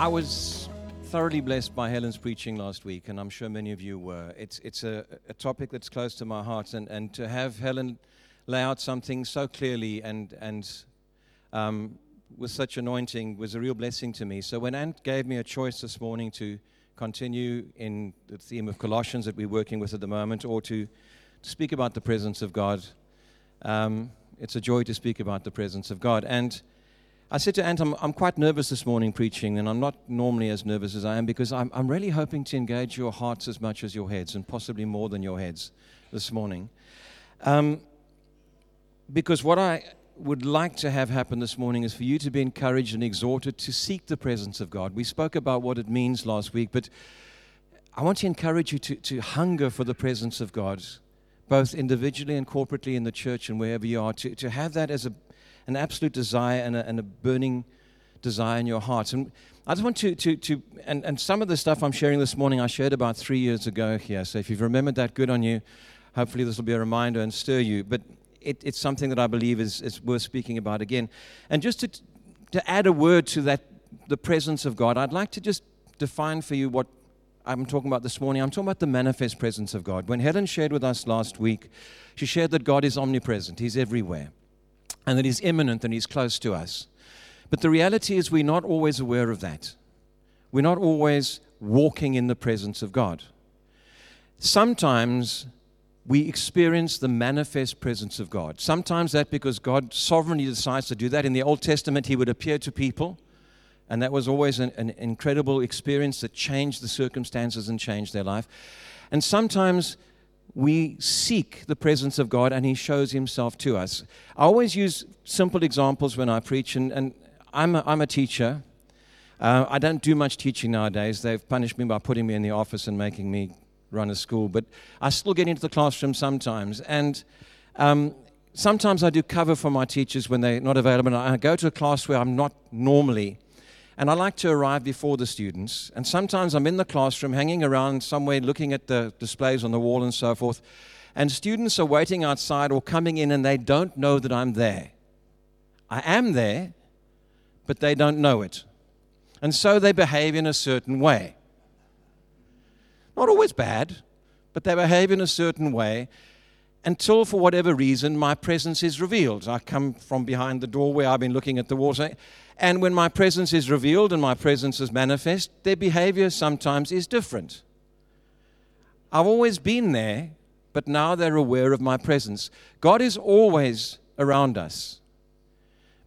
I was thoroughly blessed by Helen's preaching last week, and I'm sure many of you were. It's, it's a, a topic that's close to my heart, and, and to have Helen lay out something so clearly and, and um, with such anointing was a real blessing to me. So when Ant gave me a choice this morning to continue in the theme of Colossians that we're working with at the moment, or to, to speak about the presence of God, um, it's a joy to speak about the presence of God. And I said to Ant, I'm, I'm, quite nervous this morning preaching, and I'm not normally as nervous as I am because I'm, I'm really hoping to engage your hearts as much as your heads, and possibly more than your heads this morning. Um, because what I would like to have happen this morning is for you to be encouraged and exhorted to seek the presence of God. We spoke about what it means last week, but I want to encourage you to, to hunger for the presence of God, both individually and corporately in the church and wherever you are, to, to have that as a an absolute desire and a, and a burning desire in your hearts. And I just want to, to, to and, and some of the stuff I'm sharing this morning, I shared about three years ago here. So if you've remembered that, good on you. Hopefully, this will be a reminder and stir you. But it, it's something that I believe is, is worth speaking about again. And just to, to add a word to that, the presence of God, I'd like to just define for you what I'm talking about this morning. I'm talking about the manifest presence of God. When Helen shared with us last week, she shared that God is omnipresent, He's everywhere and that He's immanent and He's close to us. But the reality is, we're not always aware of that. We're not always walking in the presence of God. Sometimes we experience the manifest presence of God. Sometimes that because God sovereignly decides to do that. In the Old Testament, He would appear to people, and that was always an, an incredible experience that changed the circumstances and changed their life. And sometimes we seek the presence of God and He shows Himself to us. I always use simple examples when I preach, and, and I'm, a, I'm a teacher. Uh, I don't do much teaching nowadays. They've punished me by putting me in the office and making me run a school, but I still get into the classroom sometimes. And um, sometimes I do cover for my teachers when they're not available. And I go to a class where I'm not normally. And I like to arrive before the students. And sometimes I'm in the classroom hanging around somewhere looking at the displays on the wall and so forth. And students are waiting outside or coming in and they don't know that I'm there. I am there, but they don't know it. And so they behave in a certain way. Not always bad, but they behave in a certain way until, for whatever reason, my presence is revealed. I come from behind the doorway, I've been looking at the wall. And when my presence is revealed and my presence is manifest, their behavior sometimes is different. I've always been there, but now they're aware of my presence. God is always around us,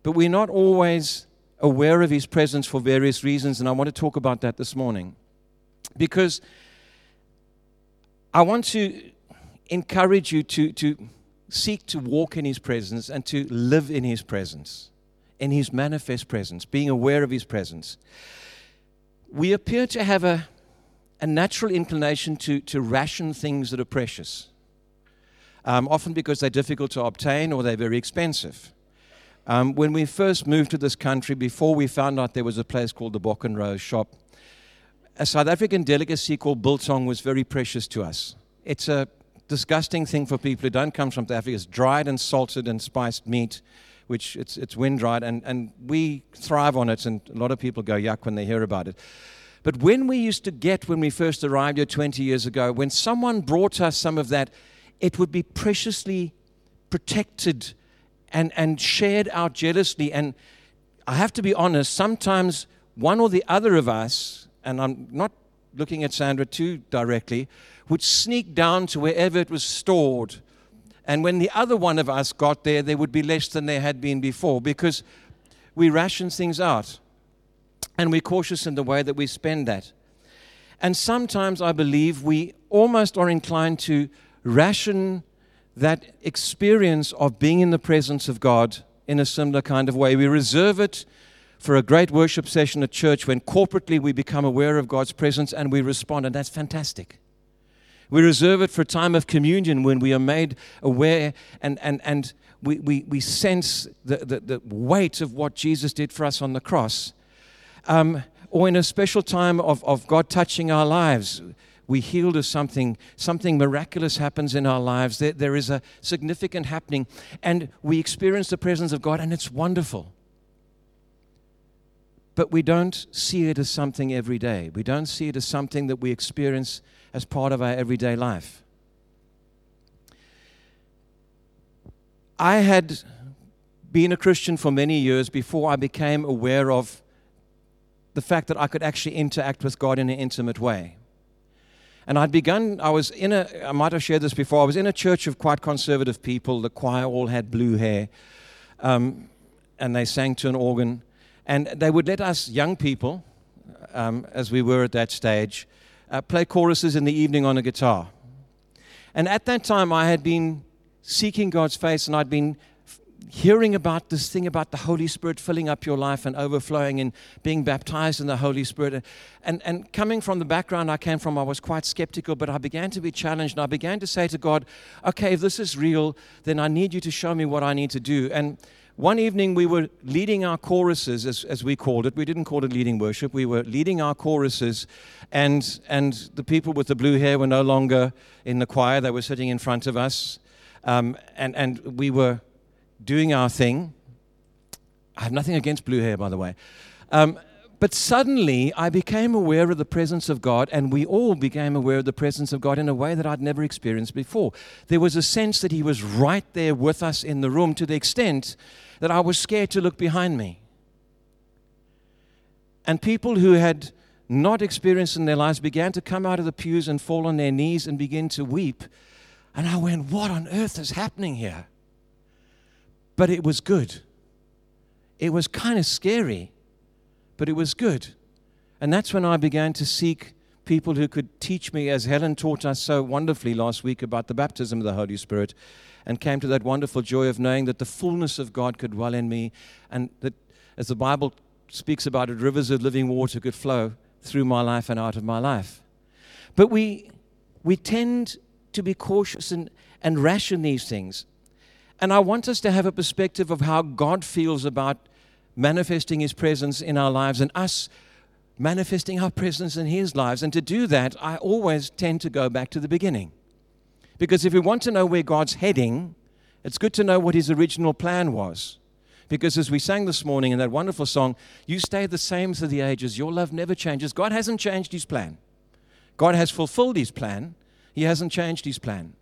but we're not always aware of His presence for various reasons, and I want to talk about that this morning. Because I want to encourage you to, to seek to walk in His presence and to live in His presence in his manifest presence, being aware of his presence. We appear to have a, a natural inclination to, to ration things that are precious, um, often because they're difficult to obtain or they're very expensive. Um, when we first moved to this country, before we found out there was a place called the Bock and Rose shop, a South African delicacy called biltong was very precious to us. It's a disgusting thing for people who don't come from South Africa. It's dried and salted and spiced meat which it's, it's wind dried, and, and we thrive on it, and a lot of people go yuck when they hear about it. But when we used to get, when we first arrived here 20 years ago, when someone brought us some of that, it would be preciously protected and, and shared out jealously. And I have to be honest, sometimes one or the other of us, and I'm not looking at Sandra too directly, would sneak down to wherever it was stored and when the other one of us got there, there would be less than there had been before because we ration things out and we're cautious in the way that we spend that. And sometimes I believe we almost are inclined to ration that experience of being in the presence of God in a similar kind of way. We reserve it for a great worship session at church when corporately we become aware of God's presence and we respond, and that's fantastic. We reserve it for a time of communion when we are made aware and, and, and we, we, we sense the, the, the weight of what Jesus did for us on the cross. Um, or in a special time of, of God touching our lives, we healed of something, something miraculous happens in our lives. There, there is a significant happening, and we experience the presence of God, and it's wonderful. But we don't see it as something every day. We don't see it as something that we experience as part of our everyday life. I had been a Christian for many years before I became aware of the fact that I could actually interact with God in an intimate way. And I'd begun, I was in a, I might have shared this before, I was in a church of quite conservative people. The choir all had blue hair. Um, and they sang to an organ. And they would let us young people, um, as we were at that stage, uh, play choruses in the evening on a guitar. And at that time, I had been seeking God's face and I'd been hearing about this thing about the Holy Spirit filling up your life and overflowing and being baptized in the Holy Spirit. And, and coming from the background I came from, I was quite skeptical, but I began to be challenged. And I began to say to God, okay, if this is real, then I need you to show me what I need to do. And one evening we were leading our choruses, as, as we called it. We didn't call it leading worship. We were leading our choruses, and, and the people with the blue hair were no longer in the choir. They were sitting in front of us. Um, and, and we were doing our thing. I have nothing against blue hair, by the way. Um, but suddenly I became aware of the presence of God, and we all became aware of the presence of God in a way that I'd never experienced before. There was a sense that He was right there with us in the room to the extent that I was scared to look behind me. And people who had not experienced in their lives began to come out of the pews and fall on their knees and begin to weep. And I went, What on earth is happening here? but it was good. It was kind of scary, but it was good. And that's when I began to seek people who could teach me, as Helen taught us so wonderfully last week about the baptism of the Holy Spirit, and came to that wonderful joy of knowing that the fullness of God could dwell in me, and that, as the Bible speaks about it, rivers of living water could flow through my life and out of my life. But we, we tend to be cautious and, and ration these things. And I want us to have a perspective of how God feels about manifesting His presence in our lives and us manifesting our presence in His lives. And to do that, I always tend to go back to the beginning. Because if we want to know where God's heading, it's good to know what His original plan was. Because as we sang this morning in that wonderful song, you stay the same through the ages. Your love never changes. God hasn't changed His plan. God has fulfilled His plan. He hasn't changed His plan.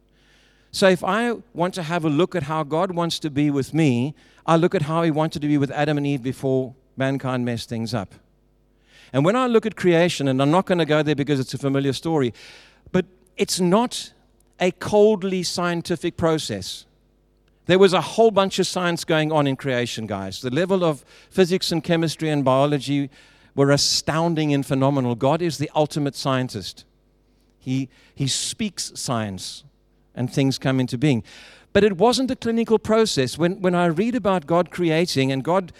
So if I want to have a look at how God wants to be with me, I look at how He wanted to be with Adam and Eve before mankind messed things up. And when I look at creation, and I'm not going to go there because it's a familiar story, but it's not a coldly scientific process. There was a whole bunch of science going on in creation, guys. The level of physics and chemistry and biology were astounding and phenomenal. God is the ultimate scientist. He, he speaks science and things come into being. But it wasn't a clinical process. When, when I read about God creating and God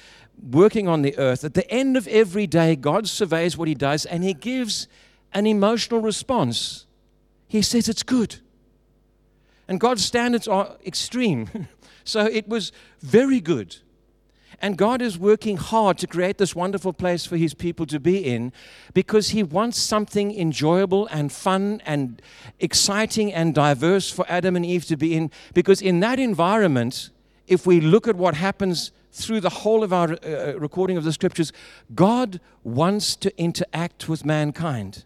working on the earth, at the end of every day, God surveys what He does and He gives an emotional response. He says it's good. And God's standards are extreme. so it was very good. And God is working hard to create this wonderful place for His people to be in because He wants something enjoyable and fun and exciting and diverse for Adam and Eve to be in. Because in that environment, if we look at what happens through the whole of our uh, uh recording of the scriptures, God wants to interact with mankind.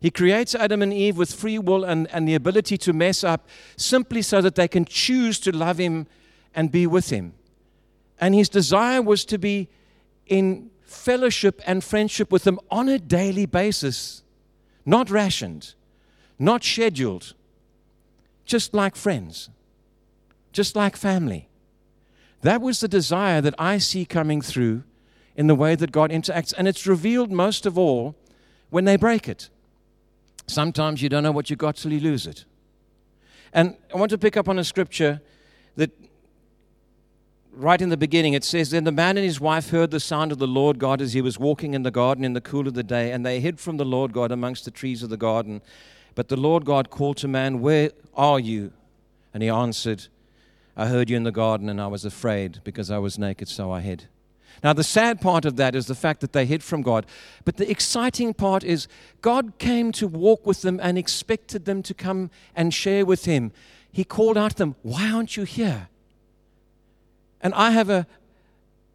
He creates Adam and Eve with free will and, and the ability to mess up simply so that they can choose to love Him and be with Him. And his desire was to be in fellowship and friendship with them on a daily basis, not rationed, not scheduled, just like friends, just like family. That was the desire that I see coming through in the way that God interacts. And it's revealed most of all when they break it. Sometimes you don't know what you got till you lose it. And I want to pick up on a scripture that right in the beginning, it says, Then the man and his wife heard the sound of the Lord God as he was walking in the garden in the cool of the day, and they hid from the Lord God amongst the trees of the garden. But the Lord God called to man, Where are you? And he answered, I heard you in the garden, and I was afraid because I was naked, so I hid. Now, the sad part of that is the fact that they hid from God. But the exciting part is God came to walk with them and expected them to come and share with Him. He called out to them, Why aren't you here? And I have a,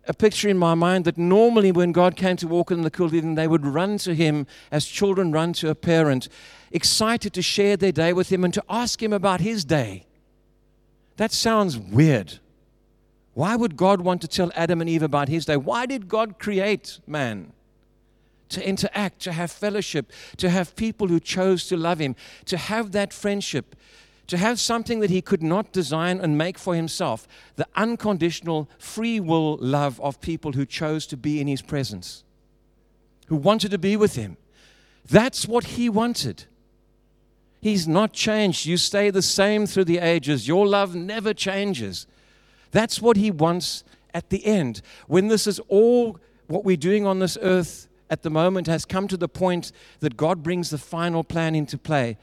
a picture in my mind that normally when God came to walk in the cool evening, they would run to Him as children run to a parent, excited to share their day with Him and to ask Him about His day. That sounds weird. Why would God want to tell Adam and Eve about His day? Why did God create man? To interact, to have fellowship, to have people who chose to love Him, to have that friendship, to have something that he could not design and make for himself the unconditional free will love of people who chose to be in his presence, who wanted to be with him. That's what he wanted. He's not changed. You stay the same through the ages. Your love never changes. That's what he wants at the end. When this is all what we're doing on this earth at the moment has come to the point that God brings the final plan into play,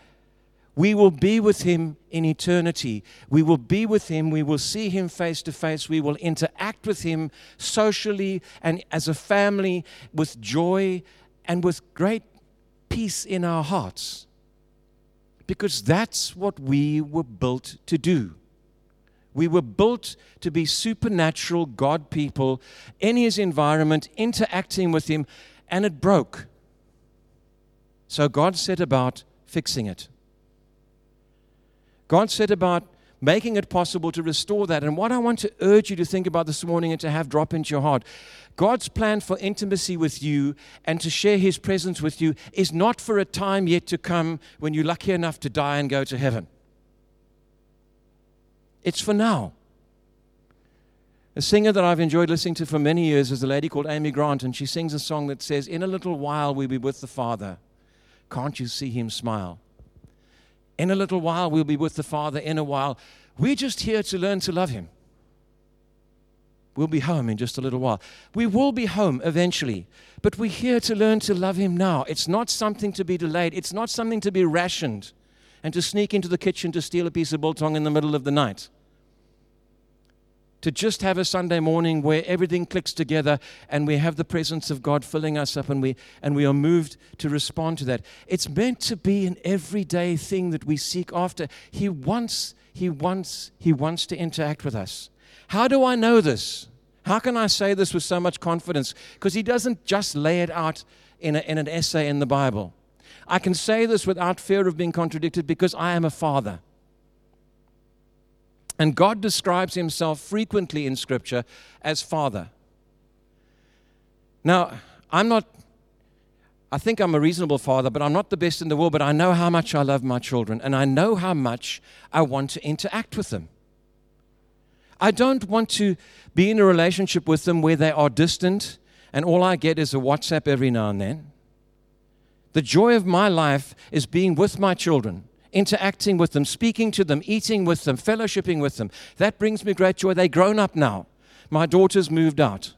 we will be with him in eternity. We will be with him. We will see him face to face. We will interact with him socially and as a family with joy and with great peace in our hearts. Because that's what we were built to do. We were built to be supernatural God people in his environment, interacting with him, and it broke. So God set about fixing it. God said about making it possible to restore that. And what I want to urge you to think about this morning and to have drop into your heart God's plan for intimacy with you and to share his presence with you is not for a time yet to come when you're lucky enough to die and go to heaven. It's for now. A singer that I've enjoyed listening to for many years is a lady called Amy Grant, and she sings a song that says, In a little while we'll be with the Father. Can't you see him smile? In a little while, we'll be with the Father. In a while, we're just here to learn to love Him. We'll be home in just a little while. We will be home eventually, but we're here to learn to love Him now. It's not something to be delayed, it's not something to be rationed and to sneak into the kitchen to steal a piece of biltong in the middle of the night to just have a Sunday morning where everything clicks together and we have the presence of God filling us up and we, and we are moved to respond to that. It's meant to be an everyday thing that we seek after. He wants, He wants, He wants to interact with us. How do I know this? How can I say this with so much confidence? Because He doesn't just lay it out in, a, in an essay in the Bible. I can say this without fear of being contradicted because I am a father. And God describes himself frequently in Scripture as Father. Now, I'm not, I think I'm a reasonable father, but I'm not the best in the world. But I know how much I love my children, and I know how much I want to interact with them. I don't want to be in a relationship with them where they are distant and all I get is a WhatsApp every now and then. The joy of my life is being with my children interacting with them, speaking to them, eating with them, fellowshipping with them. That brings me great joy. They're grown up now. My daughter's moved out.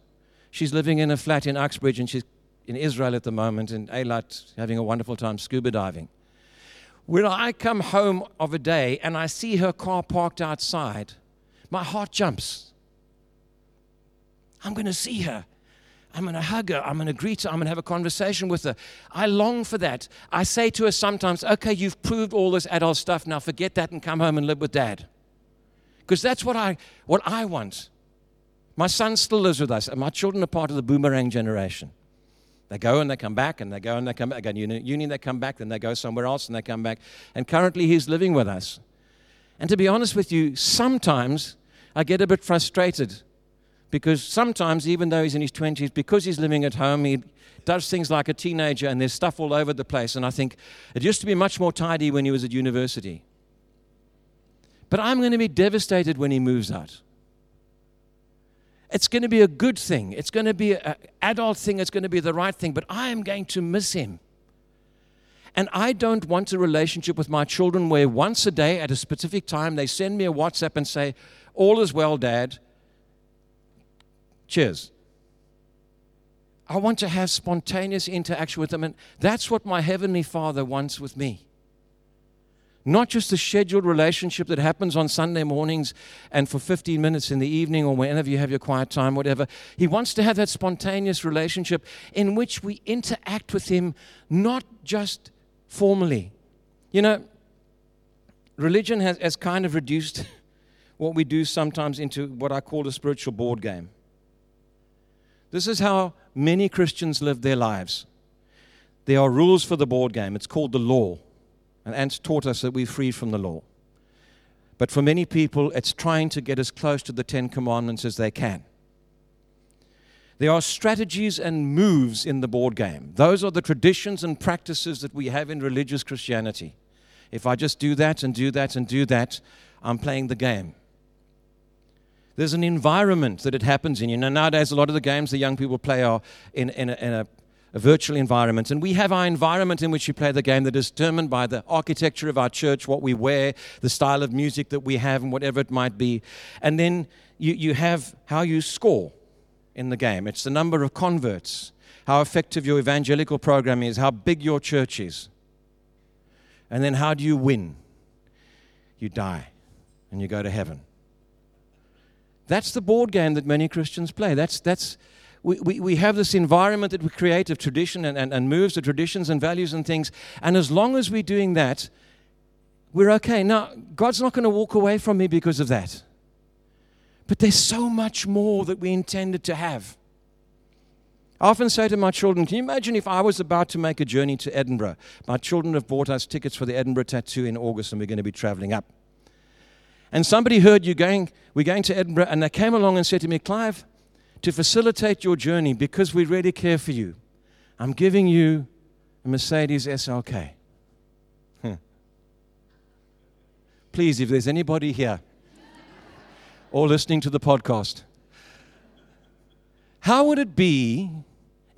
She's living in a flat in Uxbridge and she's in Israel at the moment in Eilat having a wonderful time scuba diving. When I come home of a day and I see her car parked outside, my heart jumps. I'm going to see her. I'm going to hug her. I'm going to greet her. I'm going to have a conversation with her. I long for that. I say to her sometimes, okay, you've proved all this adult stuff. Now forget that and come home and live with dad. Because that's what I, what I want. My son still lives with us, and my children are part of the boomerang generation. They go and they come back, and they go and they come back. Again, uni, uni, they come back, then they go somewhere else and they come back. And currently, he's living with us. And to be honest with you, sometimes I get a bit frustrated because sometimes, even though he's in his 20s, because he's living at home, he does things like a teenager and there's stuff all over the place. And I think it used to be much more tidy when he was at university. But I'm going to be devastated when he moves out. It's going to be a good thing. It's going to be an adult thing. It's going to be the right thing. But I am going to miss him. And I don't want a relationship with my children where once a day at a specific time they send me a WhatsApp and say, All is well, Dad. Cheers. I want to have spontaneous interaction with them, and that's what my Heavenly Father wants with me. Not just a scheduled relationship that happens on Sunday mornings and for 15 minutes in the evening or whenever you have your quiet time, whatever. He wants to have that spontaneous relationship in which we interact with Him, not just formally. You know, religion has, has kind of reduced what we do sometimes into what I call a spiritual board game. This is how many Christians live their lives. There are rules for the board game. It's called the law. And Ant's taught us that we're free from the law. But for many people, it's trying to get as close to the Ten Commandments as they can. There are strategies and moves in the board game. Those are the traditions and practices that we have in religious Christianity. If I just do that and do that and do that, I'm playing the game. There's an environment that it happens in. You know, nowadays, a lot of the games the young people play are in, in, a, in a, a virtual environment. And we have our environment in which we play the game that is determined by the architecture of our church, what we wear, the style of music that we have, and whatever it might be. And then you, you have how you score in the game. It's the number of converts, how effective your evangelical program is, how big your church is. And then how do you win? You die and you go to heaven. That's the board game that many Christians play. That's, that's, we, we, we have this environment that we create of tradition and, and, and moves the traditions and values and things. And as long as we're doing that, we're okay. Now, God's not going to walk away from me because of that. But there's so much more that we intended to have. I often say to my children, Can you imagine if I was about to make a journey to Edinburgh? My children have bought us tickets for the Edinburgh Tattoo in August, and we're going to be traveling up. And somebody heard you going, We're going to Edinburgh, and they came along and said to me, Clive, to facilitate your journey, because we really care for you, I'm giving you a Mercedes SLK. Hmm. Please, if there's anybody here or listening to the podcast. How would it be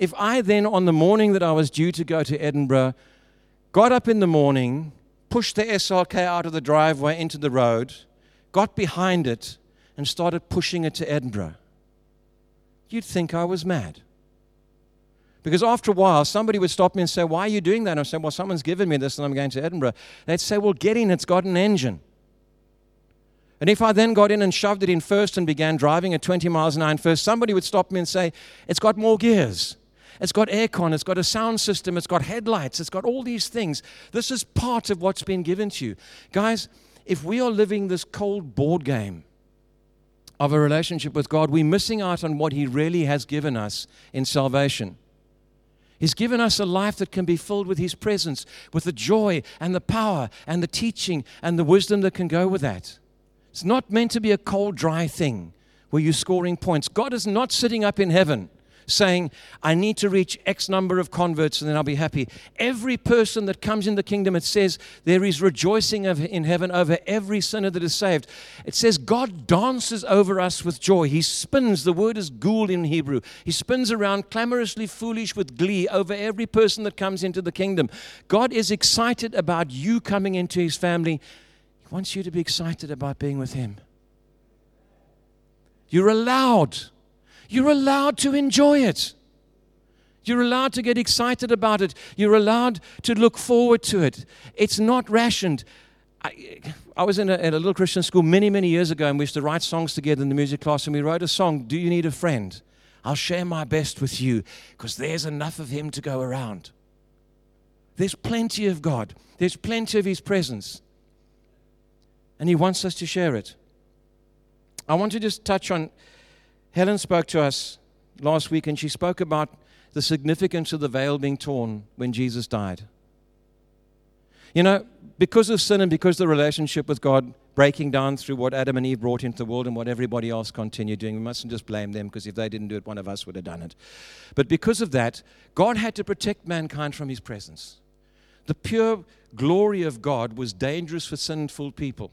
if I then, on the morning that I was due to go to Edinburgh, got up in the morning, pushed the SLK out of the driveway into the road, got behind it, and started pushing it to Edinburgh? You'd think I was mad. Because after a while, somebody would stop me and say, Why are you doing that? And I'd say, Well, someone's given me this and I'm going to Edinburgh. They'd say, Well, get in, it's got an engine. And if I then got in and shoved it in first and began driving at 20 miles an hour first, somebody would stop me and say, It's got more gears. It's got aircon, it's got a sound system, it's got headlights, it's got all these things. This is part of what's been given to you. Guys, if we are living this cold board game of a relationship with God, we're missing out on what He really has given us in salvation. He's given us a life that can be filled with His presence, with the joy and the power and the teaching and the wisdom that can go with that. It's not meant to be a cold, dry thing where you're scoring points. God is not sitting up in heaven saying, I need to reach X number of converts and then I'll be happy. Every person that comes in the kingdom, it says there is rejoicing in heaven over every sinner that is saved. It says God dances over us with joy. He spins, the word is gul in Hebrew. He spins around clamorously foolish with glee over every person that comes into the kingdom. God is excited about you coming into his family He wants you to be excited about being with Him. You're allowed. You're allowed to enjoy it. You're allowed to get excited about it. You're allowed to look forward to it. It's not rationed. I, I was in a, in a, little Christian school many, many years ago, and we used to write songs together in the music class, and we wrote a song, Do You Need a Friend? I'll share my best with you because there's enough of Him to go around. There's plenty of God, there's plenty of His presence and He wants us to share it. I want to just touch on Helen spoke to us last week, and she spoke about the significance of the veil being torn when Jesus died. You know, because of sin and because the relationship with God breaking down through what Adam and Eve brought into the world and what everybody else continued doing, we mustn't just blame them because if they didn't do it, one of us would have done it. But because of that, God had to protect mankind from his presence. The pure glory of God was dangerous for sinful people.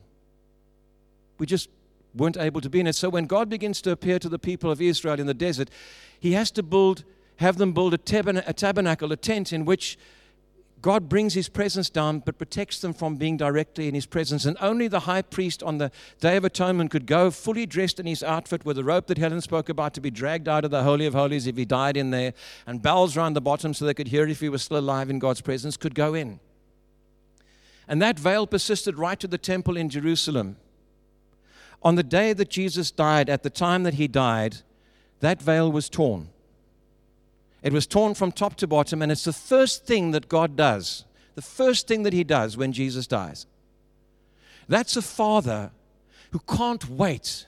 We just weren't able to be in it. So when God begins to appear to the people of Israel in the desert, he has to build, have them build a, tabernacle, a tent in which God brings his presence down but protects them from being directly in his presence. And only the high priest on the Day of Atonement could go fully dressed in his outfit with the rope that Helen spoke about to be dragged out of the Holy of Holies if he died in there, and bells around the bottom so they could hear if he was still alive in God's presence, could go in. And that veil persisted right to the temple in Jerusalem. On the day that Jesus died, at the time that he died, that veil was torn. It was torn from top to bottom, and it's the first thing that God does, the first thing that he does when Jesus dies. That's a father who can't wait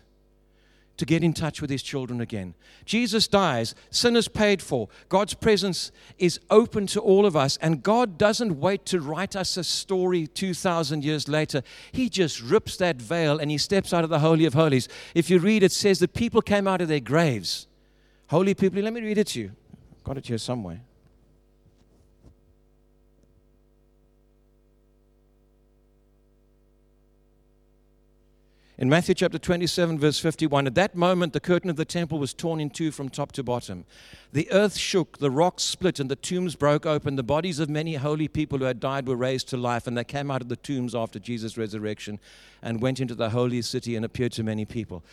to get in touch with his children again. Jesus dies, sin is paid for. God's presence is open to all of us, and God doesn't wait to write us a story 2,000 years later. He just rips that veil and he steps out of the Holy of Holies. If you read, it says that people came out of their graves. Holy people, let me read it to you. I've Got it here somewhere. In Matthew chapter 27, verse 51, at that moment the curtain of the temple was torn in two from top to bottom. The earth shook, the rocks split, and the tombs broke open. The bodies of many holy people who had died were raised to life, and they came out of the tombs after Jesus' resurrection and went into the holy city and appeared to many people.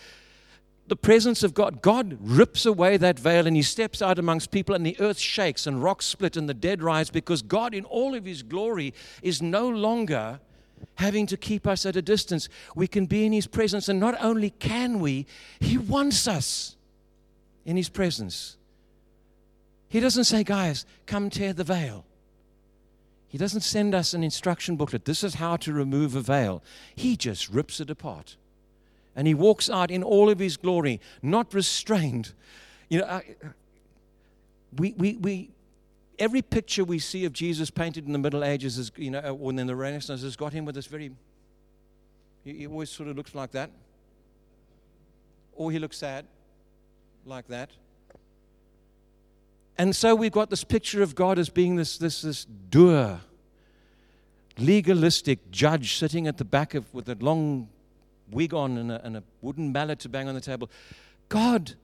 The presence of God, God rips away that veil and he steps out amongst people, and the earth shakes and rocks split and the dead rise because God, in all of his glory, is no longer having to keep us at a distance. We can be in His presence, and not only can we, He wants us in His presence. He doesn't say, guys, come tear the veil. He doesn't send us an instruction booklet. This is how to remove a veil. He just rips it apart. And he walks out in all of his glory, not restrained. You know, I, we, we, we, every picture we see of Jesus painted in the Middle Ages, is, you know, or in the Renaissance, has got him with this very, he always sort of looks like that. Or he looks sad, like that. And so we've got this picture of God as being this, this, this doer, legalistic judge sitting at the back of with a long wig on and a, and a wooden mallet to bang on the table. God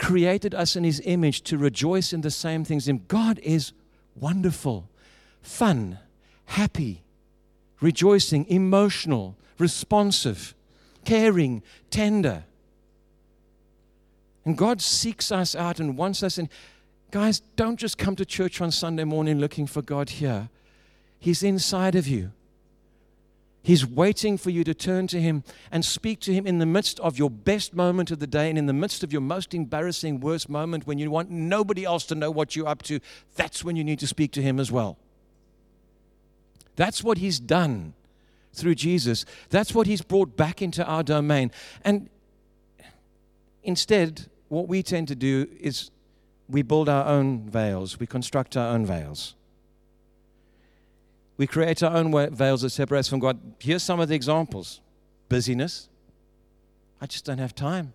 created us in His image to rejoice in the same things. In God is wonderful, fun, happy, rejoicing, emotional, responsive, caring, tender. And God seeks us out and wants us. And guys, don't just come to church on Sunday morning looking for God here. He's inside of you. He's waiting for you to turn to Him and speak to Him in the midst of your best moment of the day and in the midst of your most embarrassing, worst moment when you want nobody else to know what you're up to. That's when you need to speak to Him as well. That's what He's done through Jesus. That's what He's brought back into our domain. And instead, what we tend to do is we build our own veils, we construct our own veils. We create our own veils that separate us from God. Here's some of the examples busyness. I just don't have time.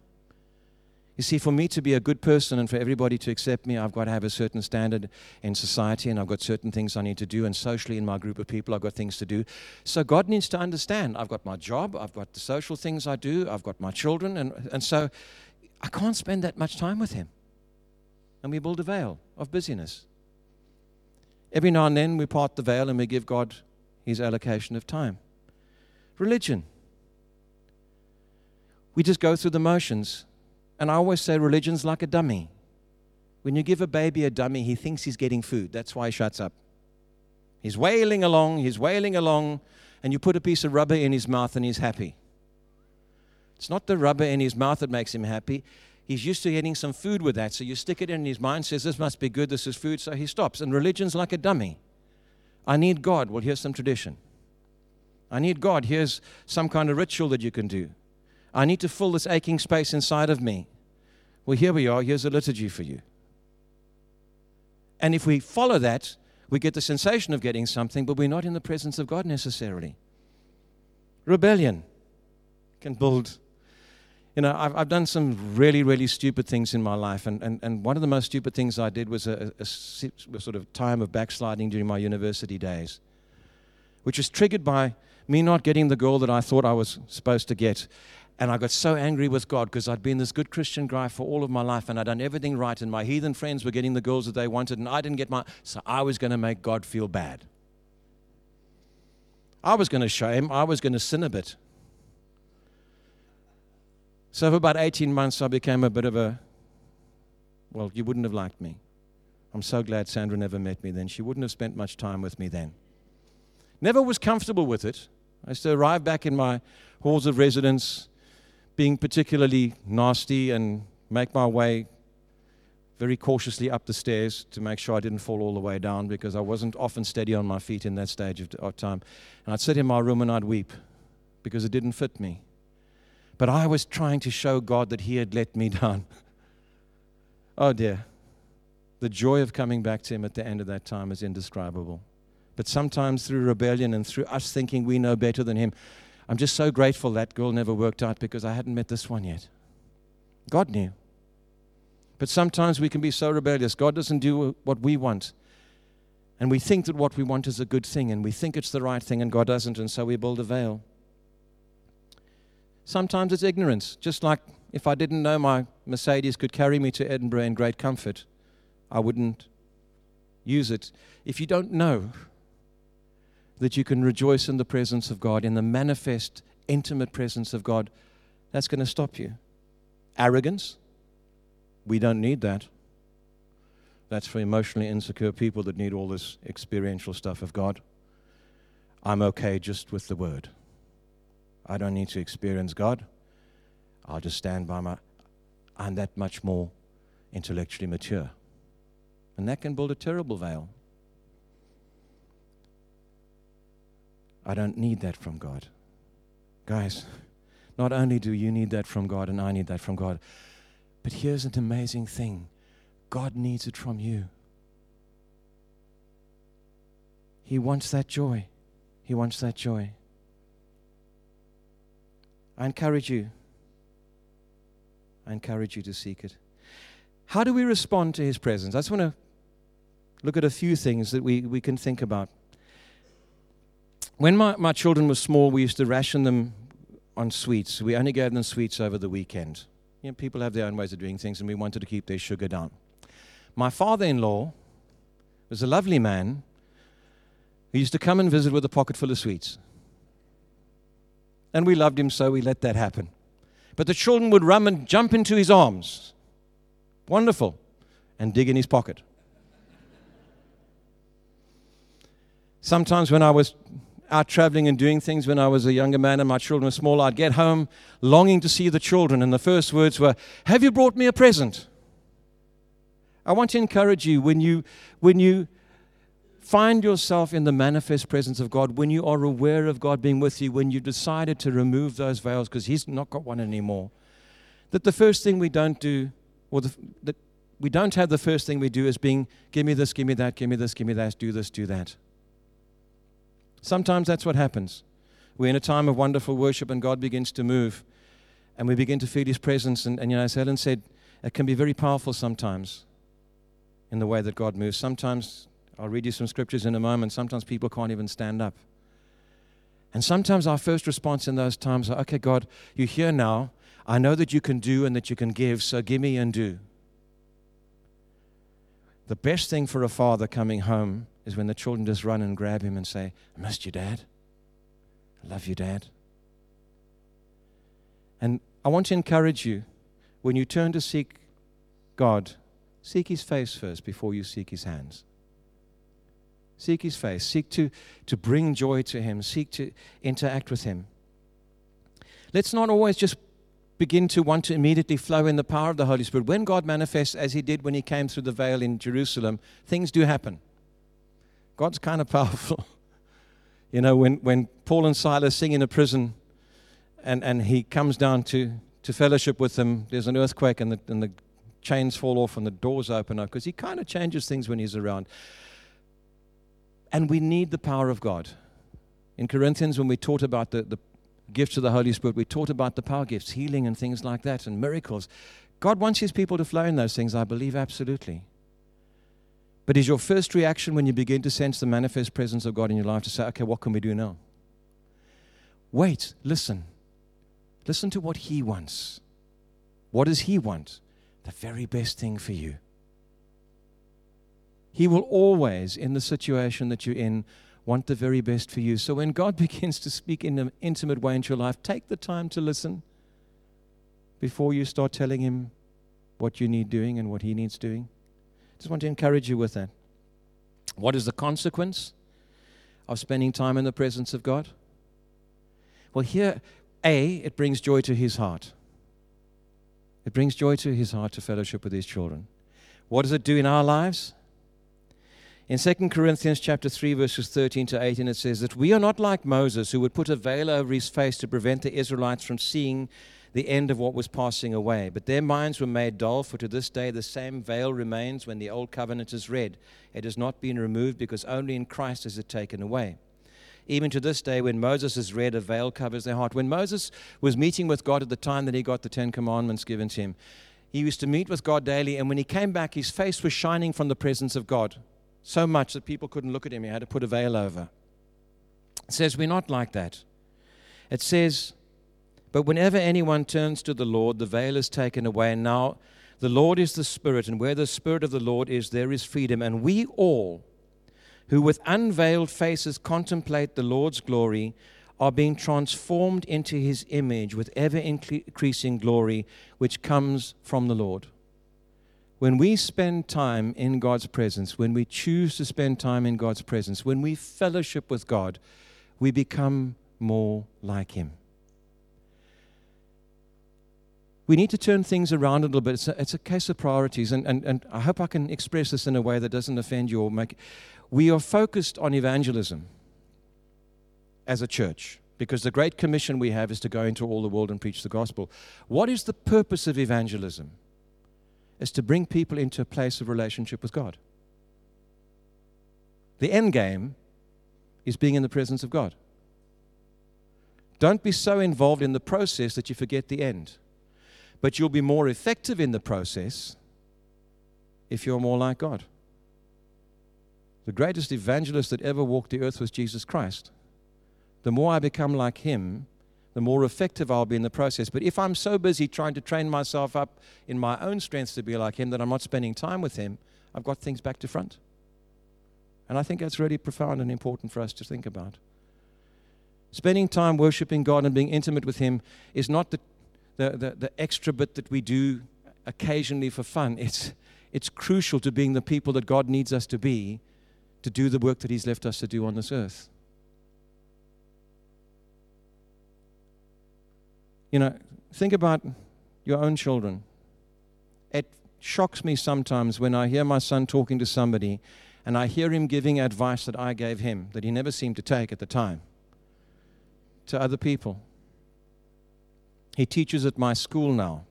You see, for me to be a good person and for everybody to accept me, I've got to have a certain standard in society and I've got certain things I need to do. And socially, in my group of people, I've got things to do. So God needs to understand I've got my job, I've got the social things I do, I've got my children. And, and so I can't spend that much time with Him. And we build a veil of busyness. Every now and then we part the veil and we give God his allocation of time. Religion. We just go through the motions. And I always say religion's like a dummy. When you give a baby a dummy, he thinks he's getting food. That's why he shuts up. He's wailing along, he's wailing along, and you put a piece of rubber in his mouth and he's happy. It's not the rubber in his mouth that makes him happy he's used to getting some food with that. So you stick it in his mind, says, This must be good, this is food. So he stops. And religion's like a dummy. I need God. Well, here's some tradition. I need God. Here's some kind of ritual that you can do. I need to fill this aching space inside of me. Well, here we are. Here's a liturgy for you. And if we follow that, we get the sensation of getting something, but we're not in the presence of God necessarily. Rebellion can build you know, I've, I've done some really, really stupid things in my life. And, and, and one of the most stupid things I did was a, a, a sort of time of backsliding during my university days, which was triggered by me not getting the girl that I thought I was supposed to get. And I got so angry with God because I'd been this good Christian guy for all of my life and I'd done everything right. And my heathen friends were getting the girls that they wanted and I didn't get my. So I was going to make God feel bad. I was going to show him, I was going to sin a bit. So for about 18 months, I became a bit of a, well, you wouldn't have liked me. I'm so glad Sandra never met me then. She wouldn't have spent much time with me then. Never was comfortable with it. I used to arrive back in my halls of residence being particularly nasty and make my way very cautiously up the stairs to make sure I didn't fall all the way down because I wasn't often steady on my feet in that stage of, time. And I'd sit in my room and I'd weep because it didn't fit me. But I was trying to show God that He had let me down. oh dear. The joy of coming back to Him at the end of that time is indescribable. But sometimes through rebellion and through us thinking we know better than Him, I'm just so grateful that girl never worked out because I hadn't met this one yet. God knew. But sometimes we can be so rebellious. God doesn't do what we want. And we think that what we want is a good thing, and we think it's the right thing, and God doesn't, and so we build a veil. Sometimes it's ignorance. Just like if I didn't know my Mercedes could carry me to Edinburgh in great comfort, I wouldn't use it. If you don't know that you can rejoice in the presence of God, in the manifest, intimate presence of God, that's going to stop you. Arrogance, we don't need that. That's for emotionally insecure people that need all this experiential stuff of God. I'm okay just with the word. I don't need to experience God. I'll just stand by my. I'm that much more intellectually mature. And that can build a terrible veil. I don't need that from God. Guys, not only do you need that from God and I need that from God, but here's an amazing thing God needs it from you. He wants that joy. He wants that joy. I encourage you. I encourage you to seek it. How do we respond to His presence? I just want to look at a few things that we, we can think about. When my, my children were small, we used to ration them on sweets. We only gave them sweets over the weekend. You know, people have their own ways of doing things, and we wanted to keep their sugar down. My father in law was a lovely man who used to come and visit with a pocket full of sweets. And we loved him, so we let that happen. But the children would run and jump into his arms. Wonderful. And dig in his pocket. Sometimes when I was out traveling and doing things when I was a younger man and my children were small, I'd get home longing to see the children, and the first words were, Have you brought me a present? I want to encourage you when you when you find yourself in the manifest presence of God, when you are aware of God being with you, when you decided to remove those veils because He's not got one anymore, that the first thing we don't do, or the, that we don't have the first thing we do is being, give me this, give me that, give me this, give me that, do this, do that. Sometimes that's what happens. We're in a time of wonderful worship and God begins to move and we begin to feel His presence. And, and you know, as Helen said, it can be very powerful sometimes in the way that God moves. Sometimes, I'll read you some scriptures in a moment, sometimes people can't even stand up. And sometimes our first response in those times are, okay, God, you're here now. I know that you can do and that you can give, so give me and do. The best thing for a father coming home is when the children just run and grab him and say, I missed you, Dad. I love you, Dad. And I want to encourage you when you turn to seek God, seek His face first before you seek His hands. Seek His face. Seek to, to bring joy to Him. Seek to interact with Him. Let's not always just begin to want to immediately flow in the power of the Holy Spirit. When God manifests, as He did when He came through the veil in Jerusalem, things do happen. God's kind of powerful. you know, when, when Paul and Silas sing in a prison and, and he comes down to, to fellowship with them, there's an earthquake and the, and the chains fall off and the doors open up because he kind of changes things when he's around. And we need the power of God. In Corinthians, when we taught about the, the gifts of the Holy Spirit, we taught about the power gifts, healing and things like that, and miracles. God wants his people to flow in those things, I believe absolutely. But is your first reaction when you begin to sense the manifest presence of God in your life to say, okay, what can we do now? Wait, listen. Listen to what He wants. What does He want? The very best thing for you. He will always, in the situation that you're in, want the very best for you. So when God begins to speak in an intimate way into your life, take the time to listen before you start telling Him what you need doing and what He needs doing. Just want to encourage you with that. What is the consequence of spending time in the presence of God? Well, here, A, it brings joy to his heart. It brings joy to his heart to fellowship with his children. What does it do in our lives? In 2 Corinthians chapter 3 verses 13 to 18 it says that we are not like Moses who would put a veil over his face to prevent the Israelites from seeing the end of what was passing away. But their minds were made dull, for to this day the same veil remains when the old covenant is read. It has not been removed because only in Christ is it taken away. Even to this day, when Moses is read, a veil covers their heart. When Moses was meeting with God at the time that he got the Ten Commandments given to him, he used to meet with God daily, and when he came back, his face was shining from the presence of God so much that people couldn't look at him. He had to put a veil over. It says, We're not like that. It says, but whenever anyone turns to the Lord, the veil is taken away. And now the Lord is the Spirit, and where the Spirit of the Lord is, there is freedom. And we all, who with unveiled faces contemplate the Lord's glory, are being transformed into his image with ever increasing glory, which comes from the Lord. When we spend time in God's presence, when we choose to spend time in God's presence, when we fellowship with God, we become more like him we need to turn things around a little bit. It's a, it's a case of priorities, and, and, and I hope I can express this in a way that doesn't offend you or make. We are focused on evangelism as a church because the great commission we have is to go into all the world and preach the gospel. What is the purpose of evangelism? Is to bring people into a place of relationship with God. The end game is being in the presence of God. Don't be so involved in the process that you forget the end. But you'll be more effective in the process if you're more like God. The greatest evangelist that ever walked the earth was Jesus Christ. The more I become like him, the more effective I'll be in the process. But if I'm so busy trying to train myself up in my own strengths to be like him that I'm not spending time with him, I've got things back to front. And I think that's really profound and important for us to think about. Spending time worshiping God and being intimate with Him is not the the, the, the extra bit that we do occasionally for fun. It's, it's crucial to being the people that God needs us to be to do the work that He's left us to do on this earth. You know, think about your own children. It shocks me sometimes when I hear my son talking to somebody and I hear him giving advice that I gave him that he never seemed to take at the time to other people. He teaches at my school now.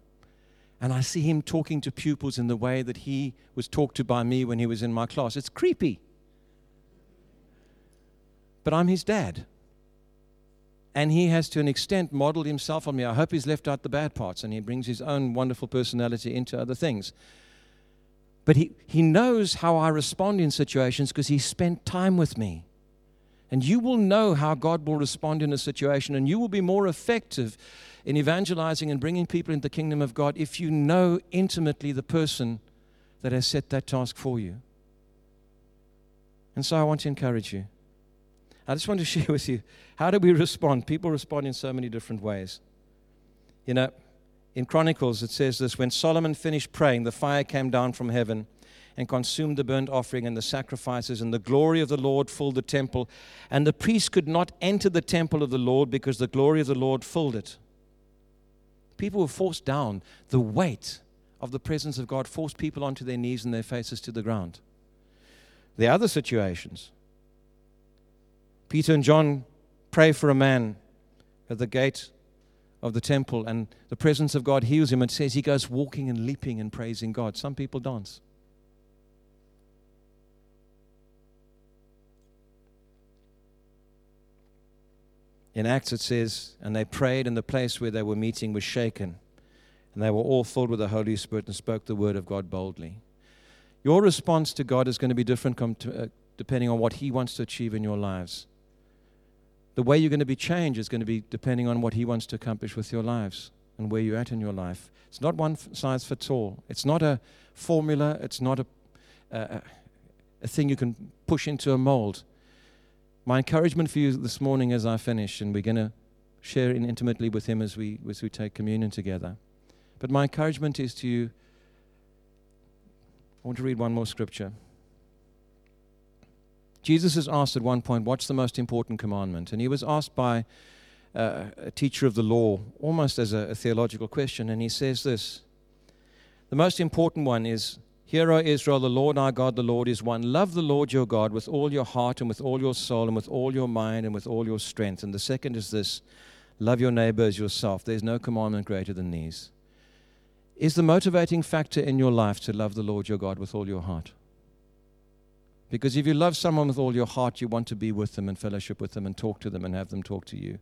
And I see him talking to pupils in the way that he was talked to by me when he was in my class. It's creepy. But I'm his dad. And he has, to an extent, modeled himself on me. I hope he's left out the bad parts and he brings his own wonderful personality into other things. But he, he knows how I respond in situations because he spent time with me. And you will know how God will respond in a situation, and you will be more effective in evangelizing and bringing people into the kingdom of God if you know intimately the person that has set that task for you. And so I want to encourage you. I just want to share with you how do we respond? People respond in so many different ways. You know, in Chronicles it says this when Solomon finished praying, the fire came down from heaven and consumed the burnt offering and the sacrifices, and the glory of the Lord filled the temple. And the priests could not enter the temple of the Lord because the glory of the Lord filled it. People were forced down. The weight of the presence of God forced people onto their knees and their faces to the ground. The other situations. Peter and John pray for a man at the gate of the temple, and the presence of God heals him and says he goes walking and leaping and praising God. Some people dance. In Acts, it says, And they prayed, and the place where they were meeting was shaken. And they were all filled with the Holy Spirit and spoke the word of God boldly. Your response to God is going to be different uh, depending on what He wants to achieve in your lives. The way you're going to be changed is going to be depending on what He wants to accomplish with your lives and where you're at in your life. It's not one size fits all. It's not a formula. It's not a, a, a thing you can push into a mold. My encouragement for you this morning as I finish, and we're going to share in intimately with Him as we, as we take communion together. But my encouragement is to you. I want to read one more scripture. Jesus is asked at one point, What's the most important commandment? And he was asked by uh, a teacher of the law, almost as a, a theological question, and he says this The most important one is Hear, O Israel, the Lord our God, the Lord is one. Love the Lord your God with all your heart and with all your soul and with all your mind and with all your strength. And the second is this love your neighbor as yourself. There's no commandment greater than these. Is the motivating factor in your life to love the Lord your God with all your heart? Because if you love someone with all your heart, you want to be with them and fellowship with them and talk to them and have them talk to you.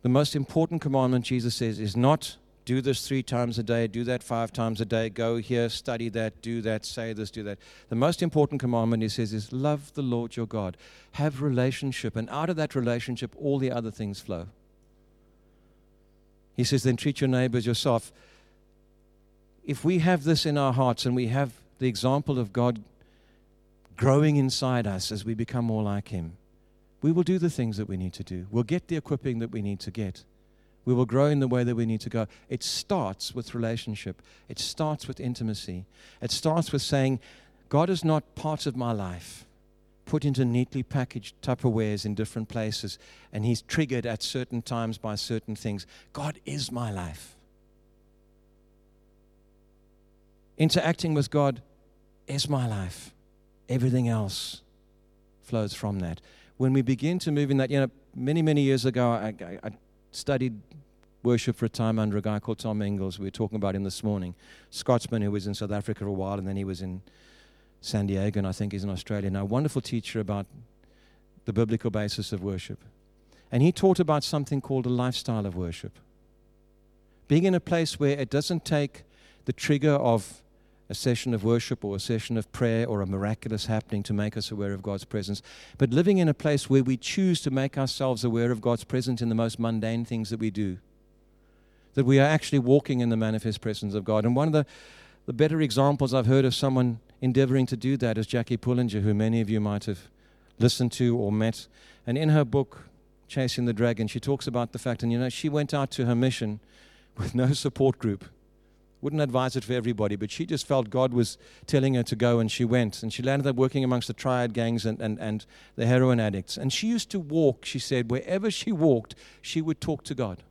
The most important commandment, Jesus says, is not do this three times a day, do that five times a day, go here, study that, do that, say this, do that. The most important commandment, he says, is love the Lord your God. Have relationship, and out of that relationship, all the other things flow. He says, then treat your neighbors yourself. If we have this in our hearts and we have the example of God growing inside us as we become more like Him, we will do the things that we need to do. We'll get the equipping that we need to get. We will grow in the way that we need to go. It starts with relationship, it starts with intimacy. It starts with saying, God is not part of my life, put into neatly packaged Tupperwares in different places, and He's triggered at certain times by certain things. God is my life. Interacting with God is my life. Everything else flows from that. When we begin to move in that, you know, many, many years ago, I, I, I studied worship for a time under a guy called Tom Inglis. We were talking about him this morning. Scotsman who was in South Africa for a while and then he was in San Diego and I think he's in Australia now. Wonderful teacher about the biblical basis of worship. And he taught about something called a lifestyle of worship. Being in a place where it doesn't take the trigger of a session of worship or a session of prayer or a miraculous happening to make us aware of God's presence, but living in a place where we choose to make ourselves aware of God's presence in the most mundane things that we do. That we are actually walking in the manifest presence of God. And one of the, the better examples I've heard of someone endeavoring to do that is Jackie Pullinger, who many of you might have listened to or met. And in her book, Chasing the Dragon, she talks about the fact, and you know, she went out to her mission with no support group wouldn't advise it for everybody, but she just felt God was telling her to go, and she went. And she landed up working amongst the triad gangs and, and, and the heroin addicts. And she used to walk, she said, wherever she walked, she would talk to God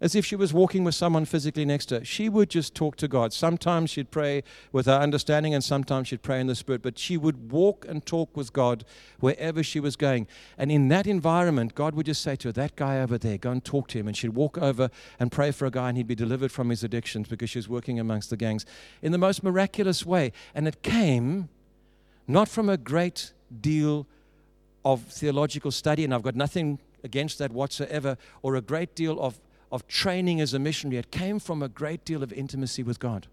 as if she was walking with someone physically next to her. She would just talk to God. Sometimes she'd pray with her understanding, and sometimes she'd pray in the Spirit, but she would walk and talk with God wherever she was going. And in that environment, God would just say to her, That guy over there, go and talk to him. And she'd walk over and pray for a guy, and he'd be delivered from his addictions because she was working amongst the gangs in the most miraculous way. And it came not from a great deal of theological study, and I've got nothing against that whatsoever, or a great deal of of training as a missionary, it came from a great deal of intimacy with God.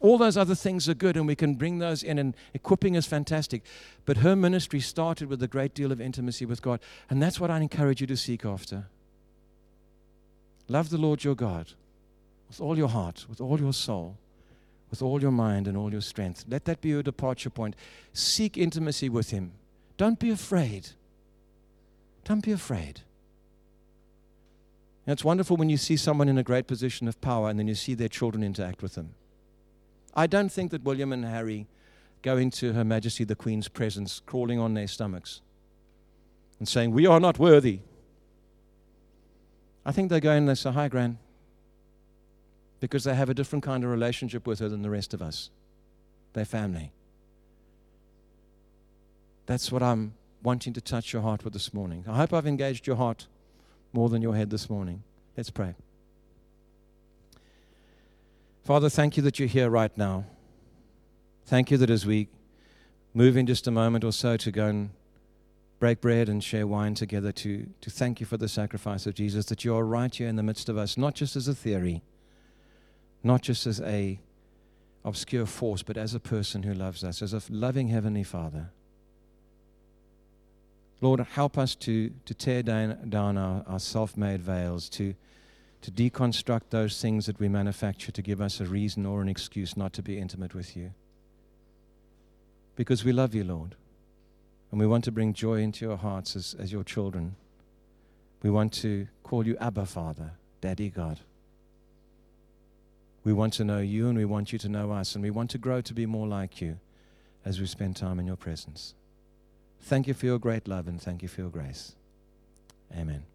All those other things are good, and we can bring those in, and equipping is fantastic. But her ministry started with a great deal of intimacy with God, and that's what I encourage you to seek after. Love the Lord your God with all your heart, with all your soul, with all your mind, and all your strength. Let that be your departure point. Seek intimacy with Him. Don't be afraid. Don't be afraid. And it's wonderful when you see someone in a great position of power and then you see their children interact with them. I don't think that William and Harry go into Her Majesty the Queen's presence crawling on their stomachs and saying, We are not worthy. I think they go in and they say, Hi, Gran. Because they have a different kind of relationship with her than the rest of us, their family. That's what I'm wanting to touch your heart with this morning. I hope I've engaged your heart more than your head this morning. Let's pray. Father, thank you that you're here right now. Thank you that as we move in just a moment or so to go and break bread and share wine together, to, to thank you for the sacrifice of Jesus, that you are right here in the midst of us, not just as a theory, not just as a obscure force, but as a person who loves us, as a loving Heavenly Father. Lord, help us to, to tear down, down our, our self made veils, to, to deconstruct those things that we manufacture to give us a reason or an excuse not to be intimate with you. Because we love you, Lord, and we want to bring joy into your hearts as, as your children. We want to call you Abba Father, Daddy God. We want to know you and we want you to know us, and we want to grow to be more like you as we spend time in your presence. Thank you for your great love and thank you for your grace. Amen.